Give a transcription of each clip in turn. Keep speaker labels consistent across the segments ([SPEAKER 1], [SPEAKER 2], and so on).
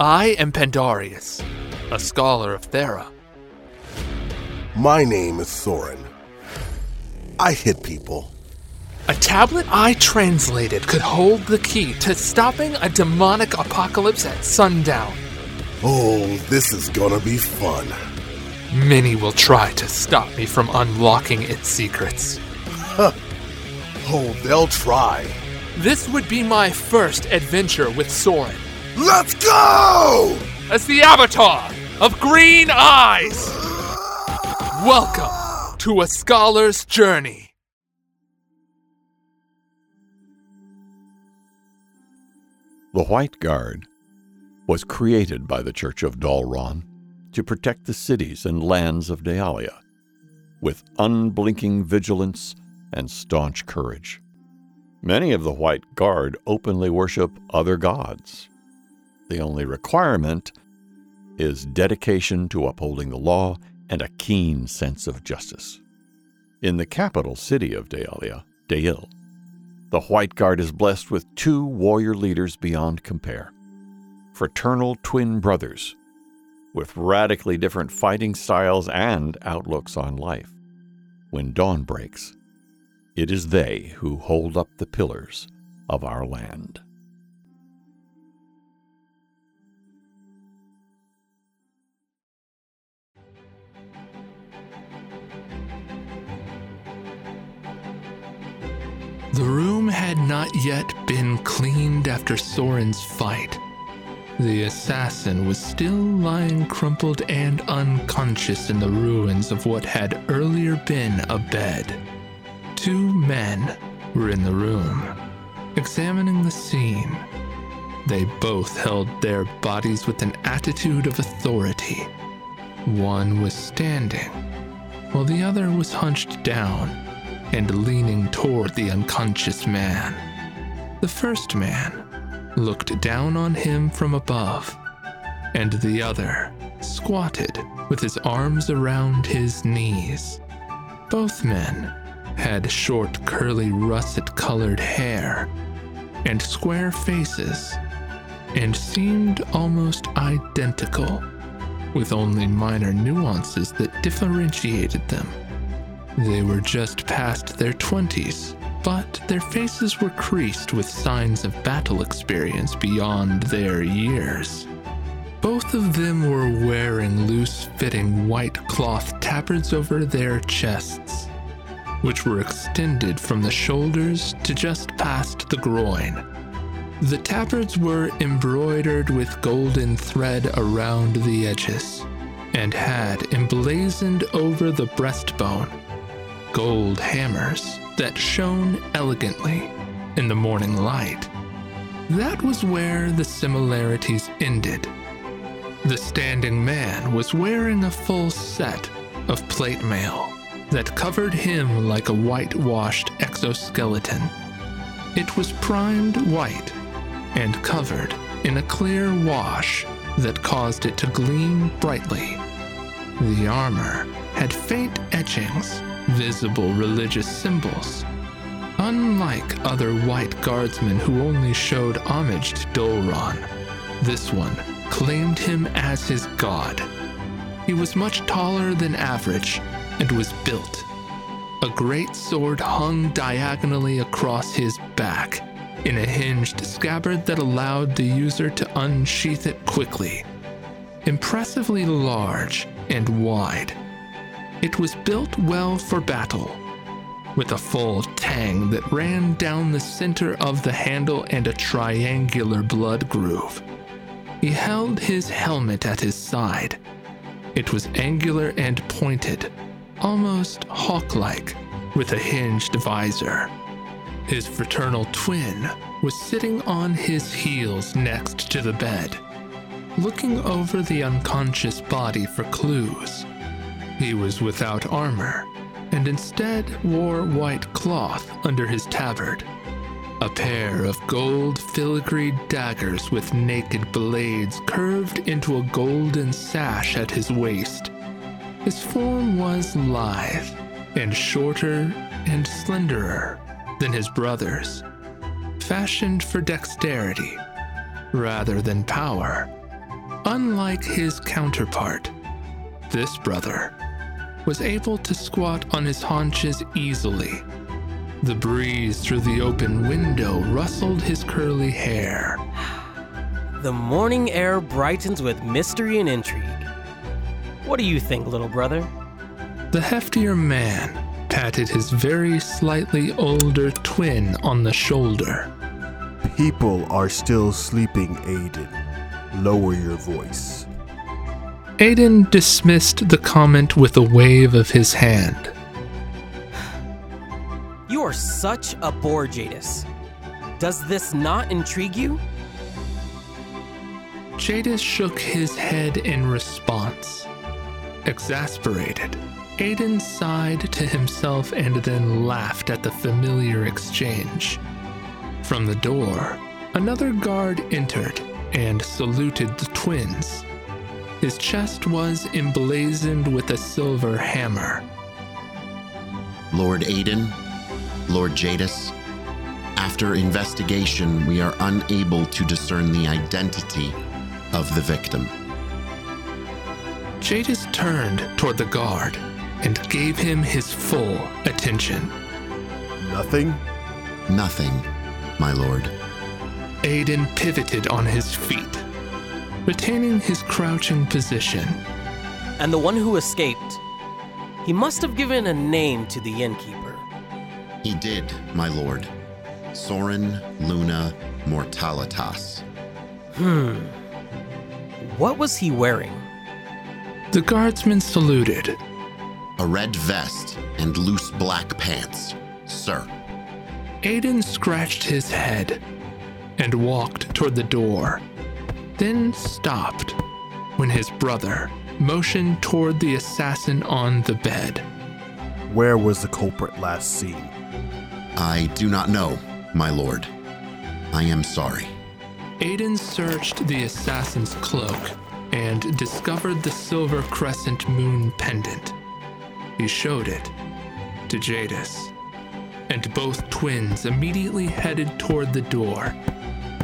[SPEAKER 1] I am Pandarius, a scholar of Thera.
[SPEAKER 2] My name is Thorin. I hit people.
[SPEAKER 1] A tablet I translated could hold the key to stopping a demonic apocalypse at sundown.
[SPEAKER 2] Oh, this is gonna be fun.
[SPEAKER 1] Many will try to stop me from unlocking its secrets.
[SPEAKER 2] Oh, they'll try.
[SPEAKER 1] This would be my first adventure with Soren
[SPEAKER 2] Let's go!
[SPEAKER 1] as the avatar of Green Eyes. Welcome to a scholar's journey.
[SPEAKER 3] The White Guard was created by the Church of Dalron to protect the cities and lands of Dealia with unblinking vigilance and staunch courage. Many of the White Guard openly worship other gods. The only requirement is dedication to upholding the law and a keen sense of justice. In the capital city of Dealia, Deil, the White Guard is blessed with two warrior leaders beyond compare fraternal twin brothers with radically different fighting styles and outlooks on life. When dawn breaks, it is they who hold up the pillars of our land.
[SPEAKER 1] The room had not yet been cleaned after Soren's fight. The assassin was still lying crumpled and unconscious in the ruins of what had earlier been a bed. Two men were in the room, examining the scene. They both held their bodies with an attitude of authority. One was standing, while the other was hunched down and leaning toward the unconscious man. The first man looked down on him from above, and the other squatted with his arms around his knees. Both men had short, curly, russet colored hair and square faces, and seemed almost identical, with only minor nuances that differentiated them. They were just past their 20s, but their faces were creased with signs of battle experience beyond their years. Both of them were wearing loose fitting white cloth tabards over their chests, which were extended from the shoulders to just past the groin. The tabards were embroidered with golden thread around the edges and had emblazoned over the breastbone gold hammers that shone elegantly in the morning light. That was where the similarities ended. The standing man was wearing a full set of plate mail that covered him like a whitewashed exoskeleton. It was primed white and covered in a clear wash that caused it to gleam brightly. The armor had faint etchings visible religious symbols. Unlike other white guardsmen who only showed homage to Dolron, this one claimed him as his god. He was much taller than average and was built. A great sword hung diagonally across his back in a hinged scabbard that allowed the user to unsheath it quickly. Impressively large and wide, it was built well for battle, with a full tang that ran down the center of the handle and a triangular blood groove. He held his helmet at his side. It was angular and pointed, almost hawk like, with a hinged visor. His fraternal twin was sitting on his heels next to the bed, looking over the unconscious body for clues. He was without armor, and instead wore white cloth under his tabard. A pair of gold filigreed daggers with naked blades curved into a golden sash at his waist. His form was lithe and shorter and slenderer than his brother's, fashioned for dexterity rather than power. Unlike his counterpart, this brother was able to squat on his haunches easily. The breeze through the open window rustled his curly hair.
[SPEAKER 4] The morning air brightens with mystery and intrigue. What do you think, little brother?
[SPEAKER 1] The heftier man patted his very slightly older twin on the shoulder.
[SPEAKER 5] People are still sleeping, Aiden. Lower your voice.
[SPEAKER 1] Aiden dismissed the comment with a wave of his hand.
[SPEAKER 4] You are such a bore, Jadis. Does this not intrigue you?
[SPEAKER 1] Jadis shook his head in response. Exasperated, Aiden sighed to himself and then laughed at the familiar exchange. From the door, another guard entered and saluted the twins. His chest was emblazoned with a silver hammer.
[SPEAKER 6] Lord Aiden, Lord Jadis, after investigation, we are unable to discern the identity of the victim.
[SPEAKER 1] Jadis turned toward the guard and gave him his full attention.
[SPEAKER 5] Nothing?
[SPEAKER 6] Nothing, my lord.
[SPEAKER 1] Aiden pivoted on his feet, retaining his crouching position.
[SPEAKER 4] And the one who escaped, he must have given a name to the innkeeper.
[SPEAKER 6] He did, my lord. Soren Luna Mortalitas.
[SPEAKER 4] Hmm. What was he wearing?
[SPEAKER 1] The guardsman saluted.
[SPEAKER 6] A red vest and loose black pants, sir.
[SPEAKER 1] Aiden scratched his head and walked toward the door, then stopped when his brother motioned toward the assassin on the bed.
[SPEAKER 5] Where was the culprit last seen?
[SPEAKER 6] I do not know, my lord. I am sorry.
[SPEAKER 1] Aiden searched the assassin's cloak and discovered the silver crescent moon pendant. He showed it to Jadis, and both twins immediately headed toward the door.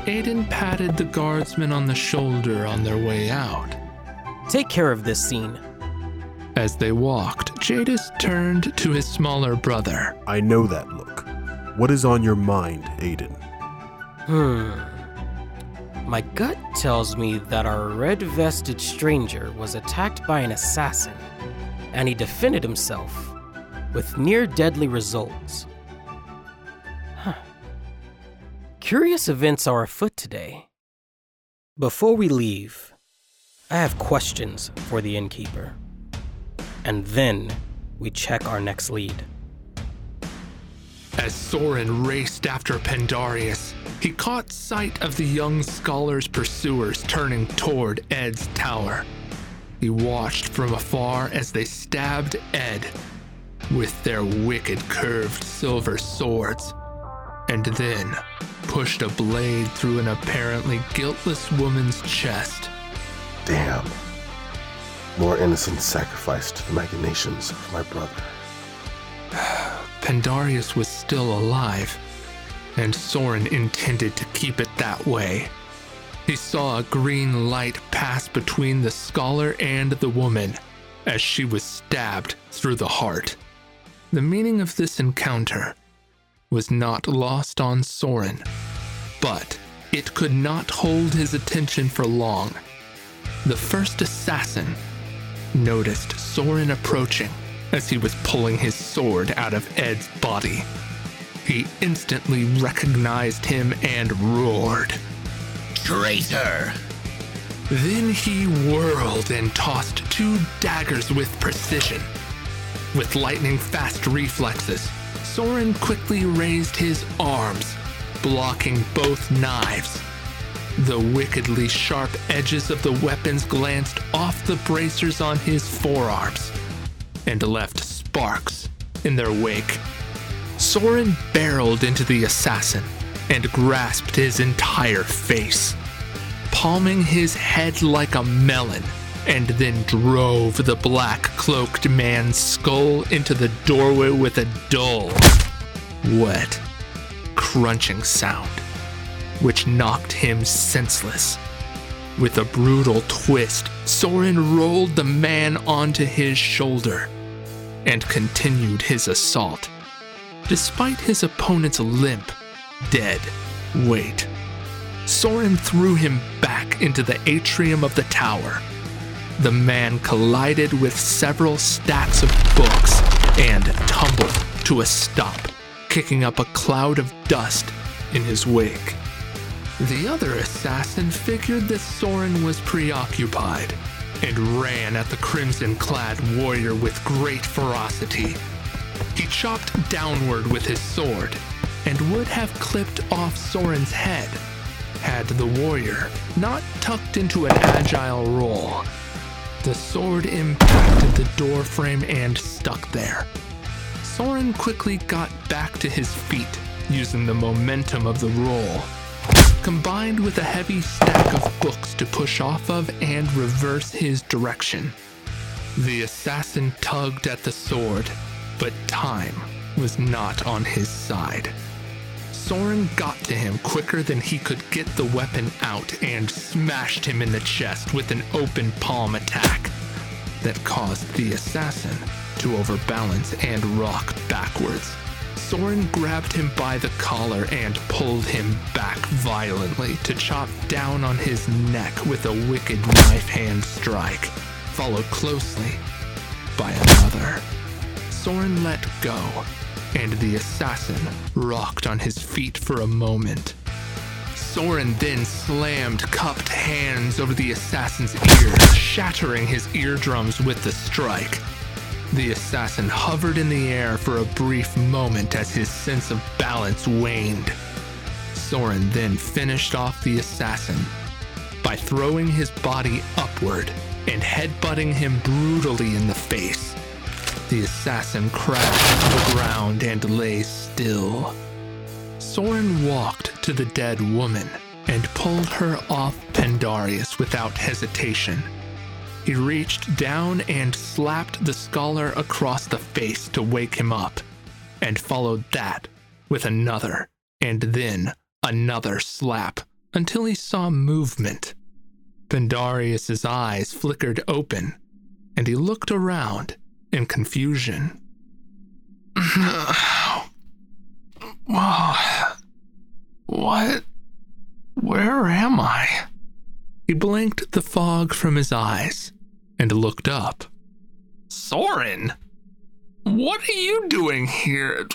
[SPEAKER 1] Aiden patted the guardsman on the shoulder on their way out.
[SPEAKER 4] Take care of this scene.
[SPEAKER 1] As they walked, Jadis turned to his smaller brother.
[SPEAKER 5] I know that look. What is on your mind, Aiden?
[SPEAKER 4] Hmm. My gut tells me that our red vested stranger was attacked by an assassin, and he defended himself with near deadly results. Curious events are afoot today. Before we leave, I have questions for the innkeeper. And then we check our next lead.
[SPEAKER 1] As Soren raced after Pandarius, he caught sight of the young scholar's pursuers turning toward Ed's tower. He watched from afar as they stabbed Ed with their wicked curved silver swords, and then pushed a blade through an apparently guiltless woman's chest.
[SPEAKER 2] Damn. More innocents sacrificed to the machinations of my brother.
[SPEAKER 1] Pandarius was still alive, and Soren intended to keep it that way. He saw a green light pass between the scholar and the woman as she was stabbed through the heart. The meaning of this encounter was not lost on Soren, but it could not hold his attention for long. The first assassin noticed Soren approaching as he was pulling his sword out of Ed's body. He instantly recognized him and roared.
[SPEAKER 6] Traitor!
[SPEAKER 1] Then he whirled and tossed two daggers with precision. With lightning fast reflexes, Soren quickly raised his arms, blocking both knives. The wickedly sharp edges of the weapons glanced off the bracers on his forearms and left sparks in their wake. Soren barreled into the assassin and grasped his entire face, palming his head like a melon, and then drove the black cloaked man's skull into the doorway with a dull, wet, crunching sound, which knocked him senseless. With a brutal twist, Soren rolled the man onto his shoulder and continued his assault. Despite his opponent's limp, dead weight, Soren threw him back into the atrium of the tower. The man collided with several stacks of books and tumbled to a stop, kicking up a cloud of dust in his wake. The other assassin figured that Soren was preoccupied and ran at the crimson clad warrior with great ferocity. He chopped downward with his sword and would have clipped off Soren's head had the warrior not tucked into an agile roll. The sword impacted the doorframe and stuck there. Soren quickly got back to his feet using the momentum of the roll, combined with a heavy stack of books to push off of and reverse his direction. The assassin tugged at the sword, but time was not on his side. Soren got to him quicker than he could get the weapon out and smashed him in the chest with an open palm attack that caused the assassin to overbalance and rock backwards. Soren grabbed him by the collar and pulled him back violently to chop down on his neck with a wicked knife hand strike, followed closely by another. Soren let go, and the assassin rocked on his feet for a moment. Soren then slammed cupped hands over the assassin's ears, shattering his eardrums with the strike. The assassin hovered in the air for a brief moment as his sense of balance waned. Soren then finished off the assassin by throwing his body upward and headbutting him brutally in the face. The assassin crashed to the ground and lay still. Soren walked to the dead woman and pulled her off Pendarius without hesitation. He reached down and slapped the scholar across the face to wake him up, and followed that with another, and then another slap until he saw movement. Pendarius's eyes flickered open, and he looked around in confusion. what? Where am I? He blinked the fog from his eyes and looked up. Soren! What are you doing here?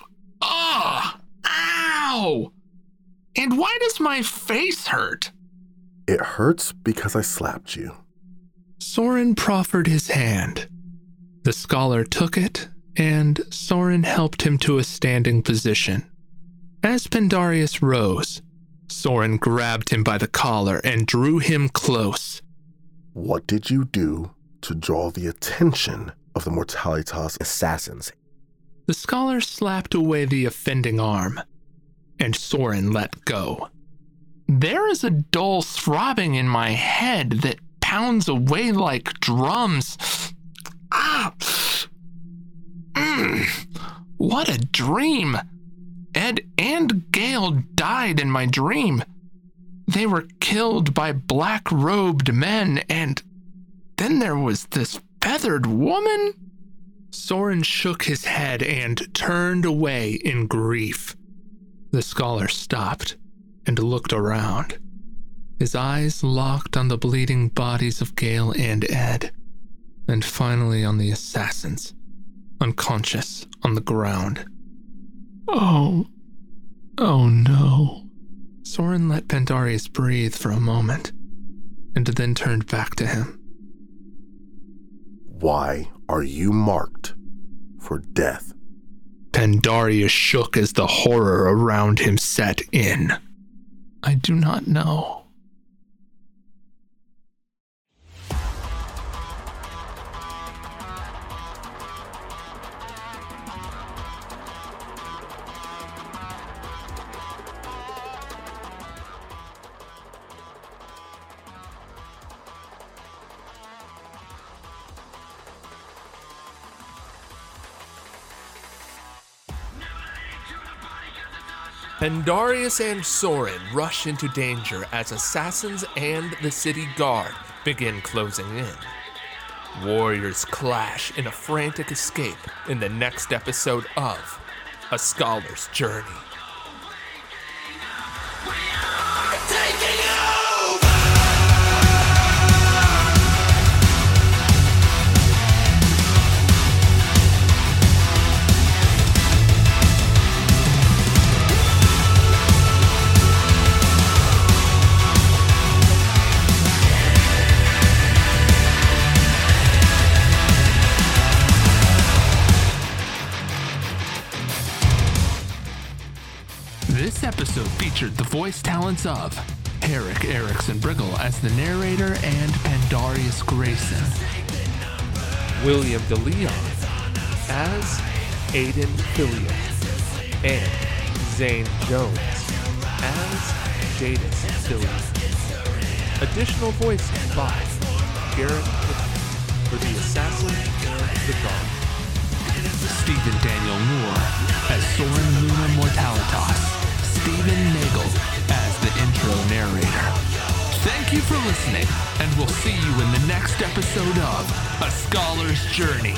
[SPEAKER 1] Ah! Ow! And why does my face hurt?
[SPEAKER 2] It hurts because I slapped you.
[SPEAKER 1] Soren proffered his hand. The scholar took it, and Soren helped him to a standing position. As Pendarius rose, Soren grabbed him by the collar and drew him close.
[SPEAKER 2] What did you do to draw the attention of the Mortalitas assassins?
[SPEAKER 1] The scholar slapped away the offending arm, and Soren let go. There is a dull throbbing in my head that pounds away like drums. Mm. What a dream! Ed and Gale died in my dream. They were killed by black robed men, and then there was this feathered woman. Soren shook his head and turned away in grief. The scholar stopped and looked around, his eyes locked on the bleeding bodies of Gale and Ed, and finally on the assassins, unconscious on the ground. Oh, oh no. Soren let Pendarius breathe for a moment, and then turned back to him.
[SPEAKER 2] Why are you marked for death?
[SPEAKER 1] Pendarius shook as the horror around him set in. I do not know. Pandarius and Soren rush into danger as assassins and the city guard begin closing in. Warriors clash in a frantic escape in the next episode of A Scholar's Journey. Featured the voice talents of Herrick Erickson Briggle as the narrator and Pandarius Grayson, William DeLeon as Aiden Fillion, and Zane Jones as Jadis Fillion. Additional voices by Garrett for the assassin and the guard. Stephen Daniel Moore as Soren Luna Mortalitas. Stephen Nagel as the intro narrator. Thank you for listening, and we'll see you in the next episode of A Scholar's Journey.